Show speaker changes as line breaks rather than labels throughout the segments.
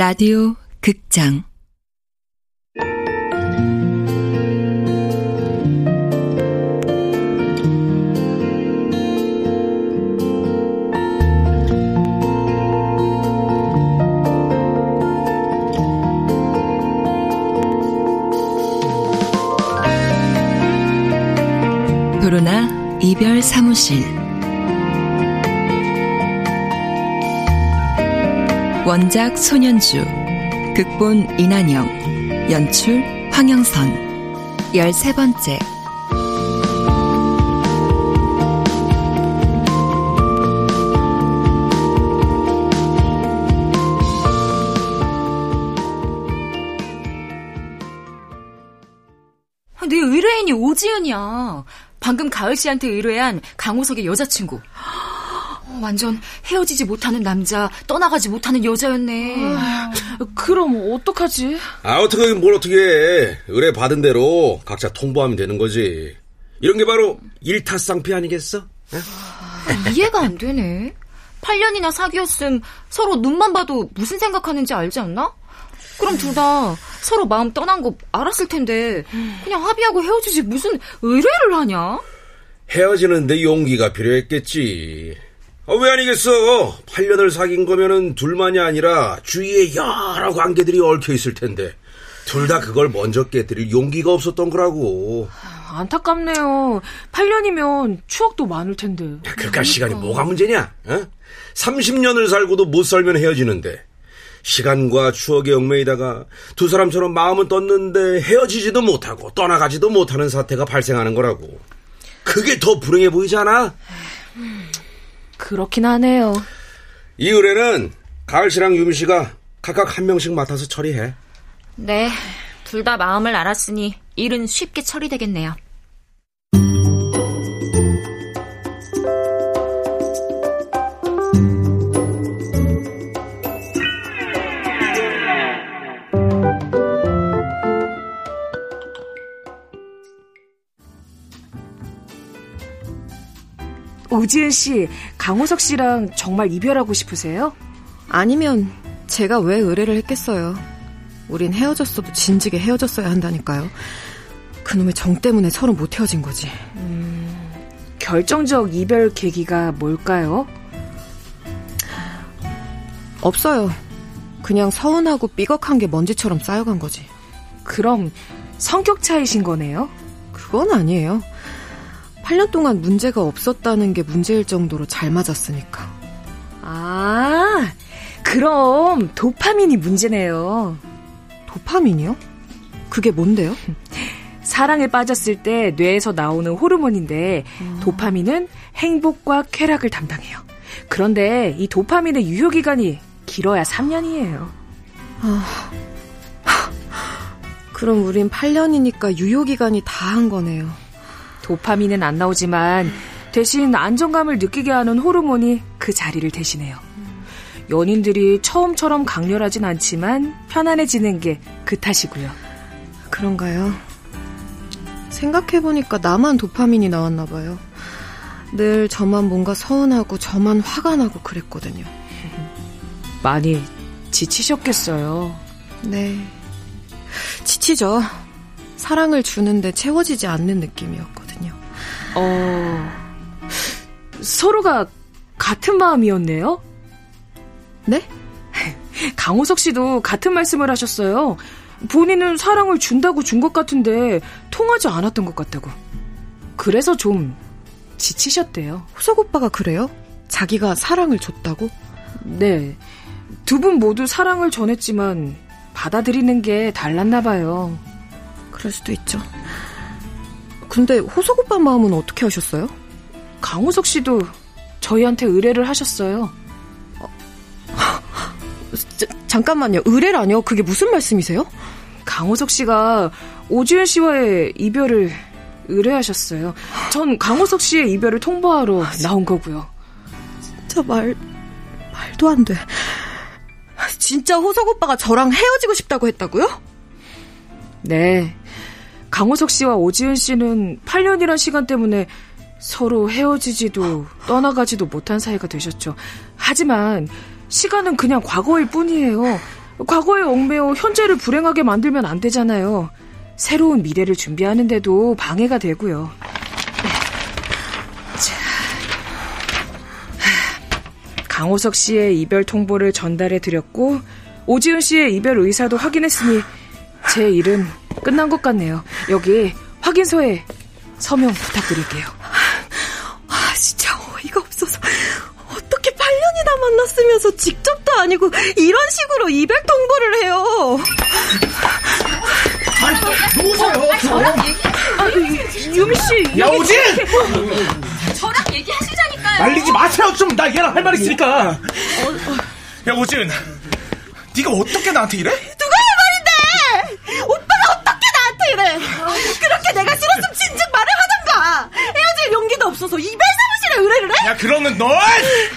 라디오 극장. 도로나 이별 사무실 원작 손현주 극본 이난영 연출 황영선 열세 번째
내 의뢰인이 오지은이야. 방금 가을 씨한테 의뢰한 강호석의 여자친구. 어, 완전 헤어지지 못하는 남자, 떠나가지 못하는 여자였네.
아, 그럼 어떡하지?
아, 어떻게, 뭘 어떻게 해. 의뢰 받은 대로 각자 통보하면 되는 거지. 이런 게 바로 일타쌍피 아니겠어?
아, 이해가 안 되네. 8년이나 사귀었음 서로 눈만 봐도 무슨 생각하는지 알지 않나? 그럼 둘 다 서로 마음 떠난 거 알았을 텐데 그냥 합의하고 헤어지지 무슨 의뢰를 하냐?
헤어지는데 용기가 필요했겠지. 아, 왜 아니겠어? 8년을 사귄 거면은 둘만이 아니라 주위에 여러 관계들이 얽혀 있을 텐데 둘 다 그걸 먼저 깨뜨릴 용기가 없었던 거라고.
안타깝네요. 8년이면 추억도 많을 텐데.
그깟 시간이 뭐가 문제냐? 어? 30년을 살고도 못 살면 헤어지는데 시간과 추억에 얽매이다가 두 사람처럼 마음은 떴는데 헤어지지도 못하고 떠나가지도 못하는 사태가 발생하는 거라고. 그게 더 불행해 보이지 않아?
그렇긴 하네요.
이 의뢰는 가을 씨랑 유미 씨가 각각 한 명씩 맡아서 처리해.
네, 둘 다 마음을 알았으니 일은 쉽게 처리되겠네요.
오지은 씨, 강호석 씨랑 정말 이별하고 싶으세요?
아니면 제가 왜 의뢰를 했겠어요. 우린 헤어졌어도 진지게 헤어졌어야 한다니까요. 그놈의 정 때문에 서로 못 헤어진 거지.
음, 결정적 이별 계기가 뭘까요?
없어요. 그냥 서운하고 삐걱한 게 먼지처럼 쌓여간 거지.
그럼 성격 차이신 거네요?
그건 아니에요. 8년 동안 문제가 없었다는 게 문제일 정도로 잘 맞았으니까.
아, 그럼 도파민이 문제네요.
도파민이요? 그게 뭔데요?
사랑에 빠졌을 때 뇌에서 나오는 호르몬인데 음. 도파민은 행복과 쾌락을 담당해요. 그런데 이 도파민의 유효 기간이 길어야 3년이에요. 아,
그럼 우린 8년이니까 유효 기간이 다 한 거네요.
도파민은 안 나오지만 대신 안정감을 느끼게 하는 호르몬이 그 자리를 대신해요. 연인들이 처음처럼 강렬하진 않지만 편안해지는 게 그 탓이고요.
그런가요? 생각해보니까 나만 도파민이 나왔나 봐요. 늘 저만 뭔가 서운하고 저만 화가 나고 그랬거든요.
많이 지치셨겠어요.
네. 지치죠. 사랑을 주는데 채워지지 않는 느낌이었거든요.
어, 서로가 같은 마음이었네요?
네?
강호석 씨도 같은 말씀을 하셨어요. 본인은 사랑을 준다고 준 것 같은데 통하지 않았던 것 같다고. 그래서 좀 지치셨대요.
호석 오빠가 그래요? 자기가 사랑을 줬다고?
네. 두 분 모두 사랑을 전했지만 받아들이는 게 달랐나 봐요.
그럴 수도 있죠. 근데 호석 오빠 마음은 어떻게 하셨어요?
강호석 씨도 저희한테 의뢰를 하셨어요. 어,
자, 잠깐만요. 의뢰라뇨? 그게 무슨 말씀이세요?
강호석 씨가 오지은 씨와의 이별을 의뢰하셨어요. 전 강호석 씨의 이별을 통보하러 나온 거고요.
진짜 말 말도 안 돼. 진짜 호석 오빠가 저랑 헤어지고 싶다고 했다고요?
네. 강호석 씨와 오지은 씨는 8년이란 시간 때문에 서로 헤어지지도 떠나가지도 못한 사이가 되셨죠. 하지만 시간은 그냥 과거일 뿐이에요. 과거에 얽매여 현재를 불행하게 만들면 안 되잖아요. 새로운 미래를 준비하는데도 방해가 되고요. 자, 강호석 씨의 이별 통보를 전달해 드렸고 오지은 씨의 이별 의사도 확인했으니 제 일은 끝난 것 같네요. 여기 확인서에 서명 부탁드릴게요.
아, 진짜 어이가 없어서 어떻게 8년이나 만났으면서 직접도 아니고 이런 식으로 이별 통보를 해요.
누구세요?
저랑 얘기
아, 유미 씨.
야 오진!
저랑 얘기하시자니까요.
말리지 마세요 좀. 나 얘랑 할 말 있으니까. 야 오진, 네가 어떻게 나한테 이래?
해?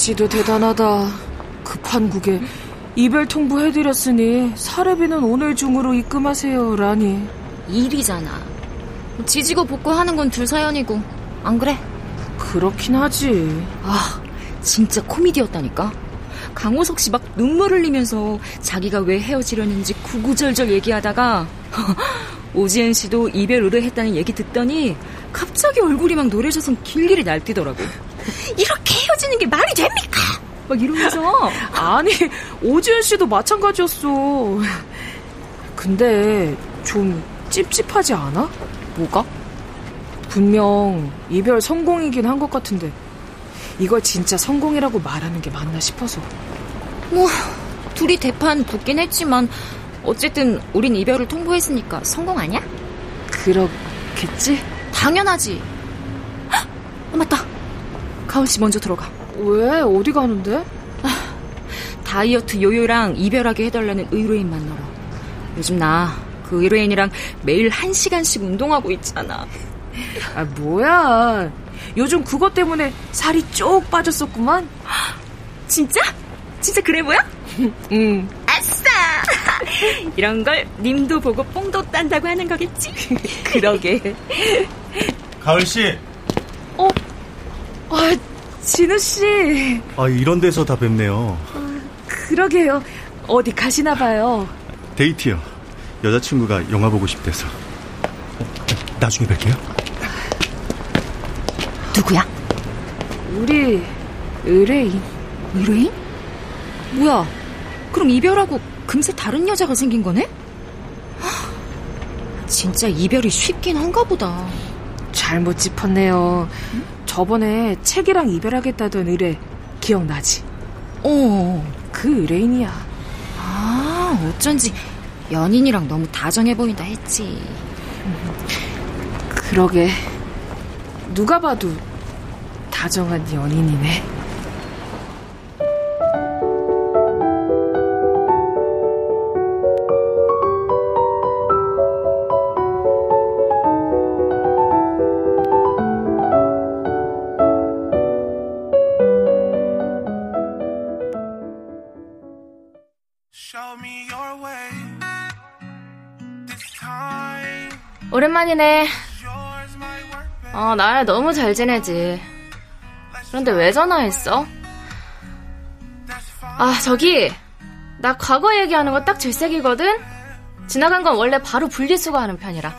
유미 씨도 대단하다. 급한 국에 이별 통보해드렸으니 사례비는 오늘 중으로 입금하세요 라니.
일이잖아. 지지고 볶고 하는 건 둘 사연이고 안 그래?
그렇긴 하지.
아 진짜 코미디였다니까. 강호석 씨 막 눈물 흘리면서 자기가 왜 헤어지려는지 구구절절 얘기하다가 오지은 씨도 이별 의뢰했다는 얘기 듣더니 갑자기 얼굴이 막 노래져서 길길이 날뛰더라고. 이렇게 헤어지는 게 말이 됩니까? 막 이러면서
아니 오지은 씨도 마찬가지였어. 근데 좀 찝찝하지 않아?
뭐가?
분명 이별 성공이긴 한 것 같은데 이걸 진짜 성공이라고 말하는 게 맞나 싶어서.
뭐 둘이 대판 붙긴 했지만 어쨌든 우린 이별을 통보했으니까 성공 아니야?
그렇겠지?
당연하지. 헉, 어, 맞다. 가은 씨 먼저 들어가.
왜 어디 가는데?
다이어트 요요랑 이별하게 해달라는 의뢰인 만나러. 요즘 나 그 의뢰인이랑 매일 한 시간씩 운동하고 있잖아.
아 뭐야? 요즘 그것 때문에 살이 쭉 빠졌었구만.
진짜? 진짜 그래 보여?
응.
아싸! 이런 걸 님도 보고 뽕도 딴다고 하는 거겠지?
그러게.
가을 씨,
어? 아 진우 씨.
아 이런 데서 다 뵙네요.
그러게요. 어디 가시나 봐요.
데이트요. 여자친구가 영화 보고 싶대서. 어, 나중에 뵐게요.
누구야?
우리 의뢰인.
의뢰인? 뭐야? 그럼 이별하고 금세 다른 여자가 생긴 거네? 하, 진짜 이별이 쉽긴 한가 보다.
잘못 짚었네요. 저번에 책이랑 이별하겠다던 의뢰 기억나지?
어,
그 의뢰인이야.
아, 어쩐지 연인이랑 너무 다정해 보인다 했지.
그러게. 누가 봐도 다정한 연인이네.
오랜만이네. 어, 나 너무 잘 지내지. 그런데 왜 전화했어? 아, 저기, 나 과거 얘기하는 거 딱 질색이거든? 지나간 건 원래 바로 분리수거하는 편이라.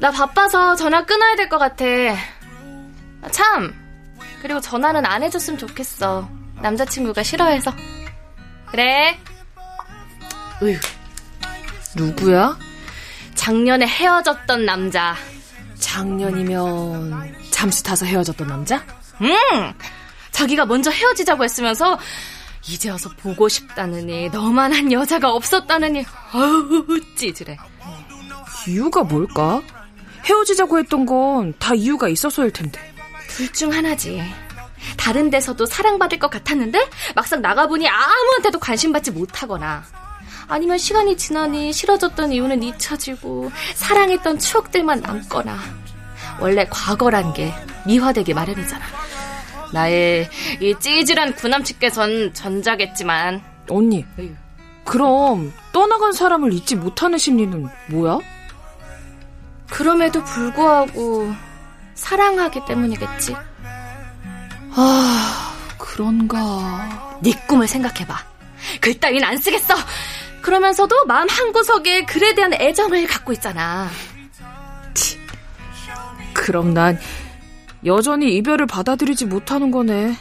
나 바빠서 전화 끊어야 될 것 같아. 아, 참! 그리고 전화는 안 해줬으면 좋겠어. 남자친구가 싫어해서. 그래. 으휴.
누구야?
작년에 헤어졌던 남자.
작년이면 잠수 타서 헤어졌던 남자?
응! 자기가 먼저 헤어지자고 했으면서 이제 와서 보고 싶다느니 너만한 여자가 없었다느니 어우 찌질해.
이유가 뭘까? 헤어지자고 했던 건 다 이유가 있어서일 텐데.
둘 중 하나지. 다른 데서도 사랑받을 것 같았는데 막상 나가보니 아무한테도 관심 받지 못하거나 아니면 시간이 지나니 싫어졌던 이유는 잊혀지고 사랑했던 추억들만 남거나 원래 과거란 게 미화되기 마련이잖아. 나의 이 찌질한 구남친께선 전자겠지만
언니 그럼 떠나간 사람을 잊지 못하는 심리는 뭐야?
그럼에도 불구하고 사랑하기 때문이겠지.
아 그런가.
네 꿈을 생각해봐. 글 따윈 안 쓰겠어. 그러면서도 마음 한구석에 글에 대한 애정을 갖고 있잖아.
그럼 난 여전히 이별을 받아들이지 못하는 거네.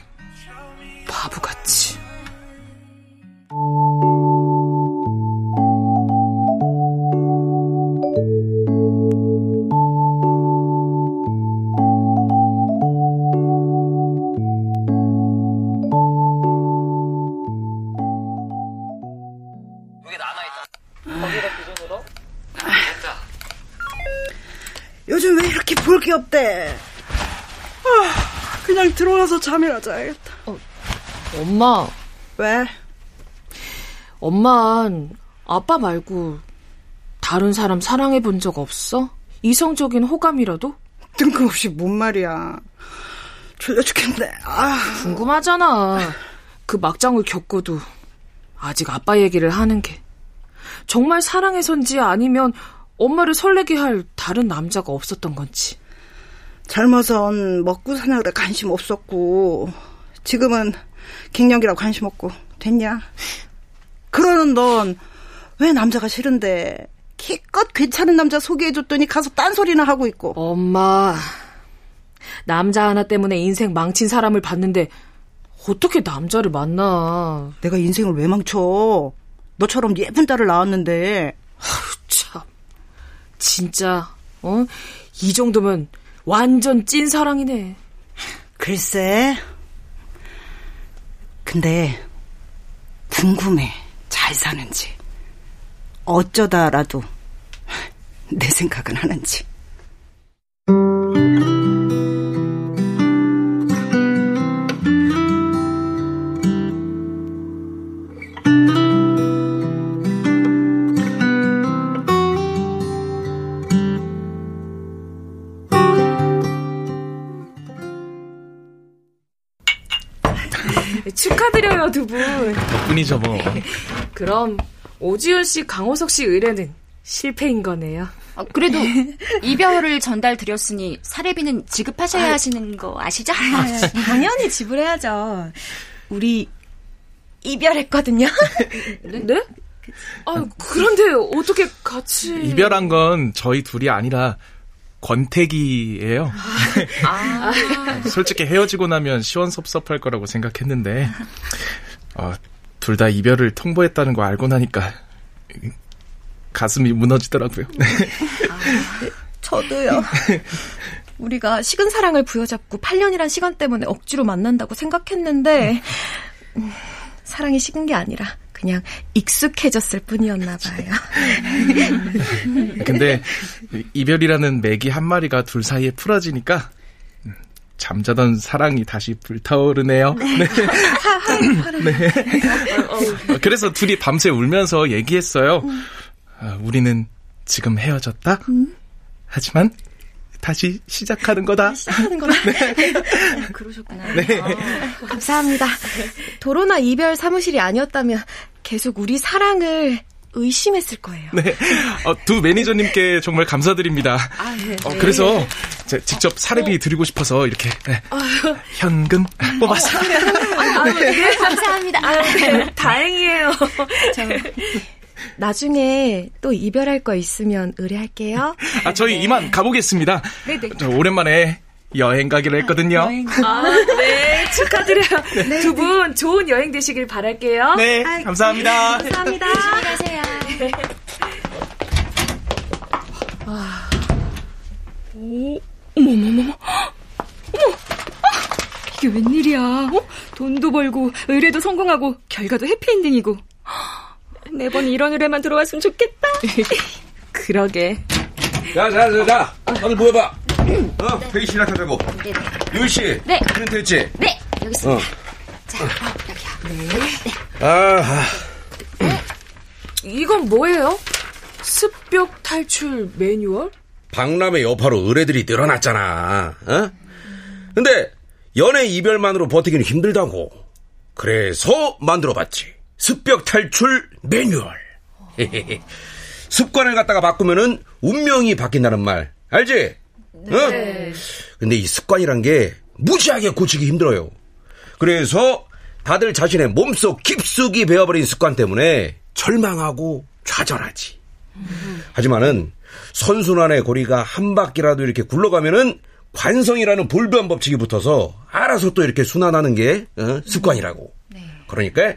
요즘 왜 이렇게 볼 게 없대? 아, 그냥 들어와서 잠이나 자야겠다. 어,
엄마.
왜?
엄만 아빠 말고 다른 사람 사랑해 본 적 없어? 이성적인 호감이라도?
뜬금없이 뭔 말이야. 졸려 죽겠네. 아.
궁금하잖아. 그 막장을 겪고도 아직 아빠 얘기를 하는 게 정말 사랑해서인지 아니면 엄마를 설레게 할 다른 남자가 없었던 건지.
젊어선 먹고 사느라 관심 없었고 지금은 갱년기라 관심 없고 됐냐? 그러는 넌 왜 남자가 싫은데 기껏 괜찮은 남자 소개해줬더니 가서 딴소리나 하고 있고
엄마 남자 하나 때문에 인생 망친 사람을 봤는데 어떻게 남자를 만나
내가 인생을 왜 망쳐 너처럼 예쁜 딸을 낳았는데
진짜 어? 이 정도면 완전 찐 사랑이네
글쎄 근데 궁금해 잘 사는지 어쩌다라도 내 생각은 하는지.
덕분이죠 뭐.
그럼 오지훈 씨, 강호석 씨 의뢰는 실패인 거네요.
아, 그래도 이별을 전달 드렸으니 사례비는 지급하셔야 아, 하시는 거 아시죠? 아,
당연히 지불해야죠. 우리 이별했거든요.
네? 아, 그런데 어떻게 같이
이별한 건 저희 둘이 아니라 권태기예요. 아. 솔직히 헤어지고 나면 시원섭섭할 거라고 생각했는데 어, 둘 다 이별을 통보했다는 거 알고 나니까 가슴이 무너지더라고요. 아,
저도요. 우리가 식은 사랑을 부여잡고 8년이란 시간 때문에 억지로 만난다고 생각했는데 음, 사랑이 식은 게 아니라 그냥 익숙해졌을 뿐이었나 봐요.
근데 이별이라는 맥이 한 마리가 둘 사이에 풀어지니까 잠자던 사랑이 다시 불타오르네요. 네. 네. 어, 그래서 둘이 밤새 울면서 얘기했어요. 아, 우리는 지금 헤어졌다. 하지만 다시 시작하는 거다.
시작하는 거다. 네. 그러셨구나. 네. 아, 감사합니다. 도로나 이별 사무실이 아니었다면 계속 우리 사랑을 의심했을 거예요.
네. 어, 두 매니저님께 정말 감사드립니다. 아, 네. 어, 그래서 직접 사례비 어. 드리고 싶어서 이렇게 네. 현금 뽑았습니다.
아, 네. 네. 감사합니다. 아, 네. 다행이에요. 저, 나중에 또 이별할 거 있으면 의뢰할게요.
아, 저희 이만 가보겠습니다. 네네. 저 오랜만에 여행 가기로 했거든요. 여행.
아, 네. 축하드려요. 네. 두분 좋은 여행 되시길 바랄게요.
네. 아이, 감사합니다.
감사합니다.
조심히 가세요. 네.
아. 오, 어머머머머. 어머. 아, 이게 웬일이야. 어? 돈도 벌고, 의뢰도 성공하고, 결과도 해피엔딩이고. 매번 이런 의뢰만 들어왔으면 좋겠다. 그러게.
자, 자, 자, 자. 다들 모여봐. 어, 회의 시작하자고. 네. 유희 씨. 네. 프린트 했지?
네. 여기 있습니다. 어. 자, 어, 여기요. 네.
네. 아,
이건 뭐예요? 습벽 탈출 매뉴얼?
박람회 여파로 의뢰들이 늘어났잖아. 어? 근데 연애 이별만으로 버티기는 힘들다고. 그래서 만들어봤지. 습벽 탈출 매뉴얼. 습관을 갖다가 바꾸면은 운명이 바뀐다는 말. 알지? 네. 어? 근데 이 습관이란 게 무지하게 고치기 힘들어요. 그래서 다들 자신의 몸속 깊숙이 배워버린 습관 때문에 절망하고 좌절하지. 하지만은 선순환의 고리가 한 바퀴라도 이렇게 굴러가면은 관성이라는 불변 법칙이 붙어서 알아서 또 이렇게 순환하는 게 어? 습관이라고. 네. 그러니까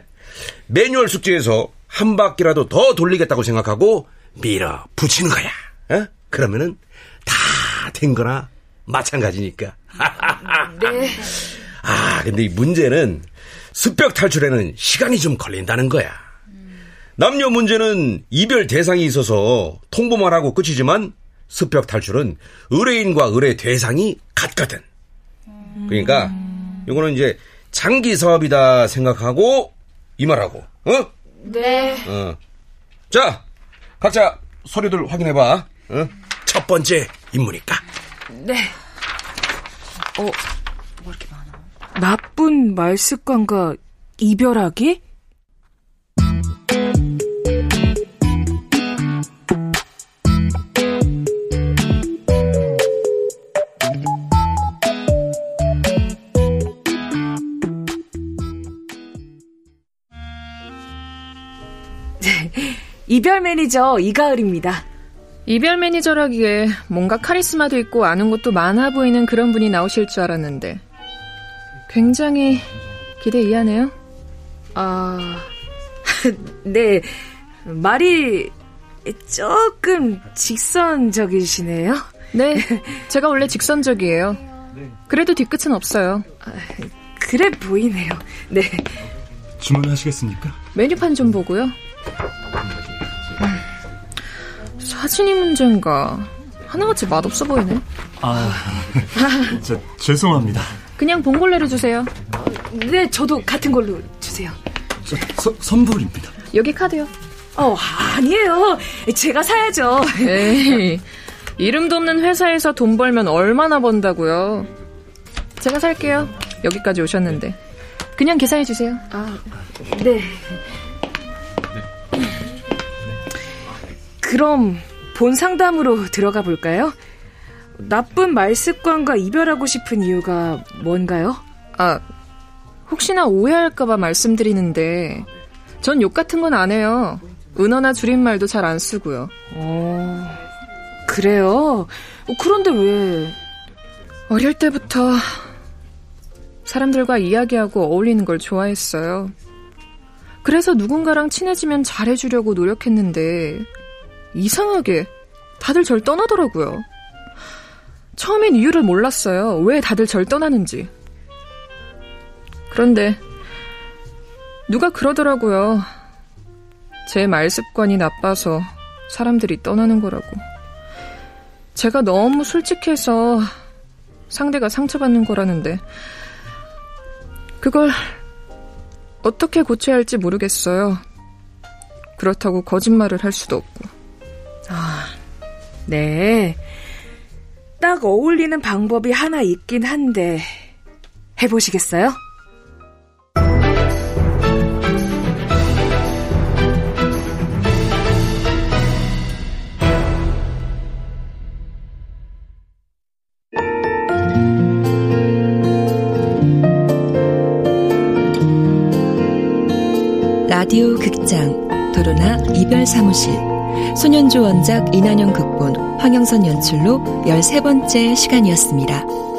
매뉴얼 숙제에서 한 바퀴라도 더 돌리겠다고 생각하고 밀어 붙이는 거야. 어? 그러면은 다 된 거나 마찬가지니까. 네. 아, 근데 이 문제는 습벽 탈출에는 시간이 좀 걸린다는 거야. 남녀 문제는 이별 대상이 있어서 통보만 하고 끝이지만 습벽 탈출은 의뢰인과 의뢰 대상이 같거든. 그러니까 이거는 이제 장기 사업이다 생각하고 이 말하고, 어?
네.
어. 자, 각자 서류들 확인해봐. 어? 첫 번째 임무니까.
네. 어, 뭐 이렇게 많아? 나쁜 말 습관과 이별하기? 이별 매니저 이가을입니다.
이별 매니저라기에 뭔가 카리스마도 있고 아는 것도 많아 보이는 그런 분이 나오실 줄 알았는데 굉장히 기대 이하네요.
아, 네. 말이 조금 직선적이시네요.
네, 제가 원래 직선적이에요. 그래도 뒤끝은 없어요. 아,
그래 보이네요. 네.
주문하시겠습니까?
메뉴판 좀 보고요. 사진이 문제인가? 하나같이 맛없어 보이네.
아, 저, 죄송합니다.
그냥 봉골레로 주세요.
네, 저도 같은 걸로 주세요.
저, 서, 선불입니다.
여기 카드요.
어, 아니에요. 제가 사야죠.
에이, 이름도 없는 회사에서 돈 벌면 얼마나 번다고요. 제가 살게요. 여기까지 오셨는데. 그냥 계산해 주세요.
아, 네. 그럼 본 상담으로 들어가 볼까요? 나쁜 말 습관과 이별하고 싶은 이유가 뭔가요?
아, 혹시나 오해할까봐 말씀드리는데, 전 욕 같은 건 안 해요. 은어나 줄임말도 잘 안 쓰고요.
어, 그래요? 그런데 왜?
어릴 때부터 사람들과 이야기하고 어울리는 걸 좋아했어요. 그래서 누군가랑 친해지면 잘해주려고 노력했는데, 이상하게 다들 절 떠나더라고요. 처음엔 이유를 몰랐어요. 왜 다들 절 떠나는지. 그런데 누가 그러더라고요. 제 말 습관이 나빠서 사람들이 떠나는 거라고. 제가 너무 솔직해서 상대가 상처받는 거라는데 그걸 어떻게 고쳐야 할지 모르겠어요. 그렇다고 거짓말을 할 수도 없고.
아, 네. 딱 어울리는 방법이 하나 있긴 한데, 해보시겠어요?
라디오 극장 도로나 이별 사무실 소년주 원작 이난영 극본 황영선 연출로 13번째 시간이었습니다.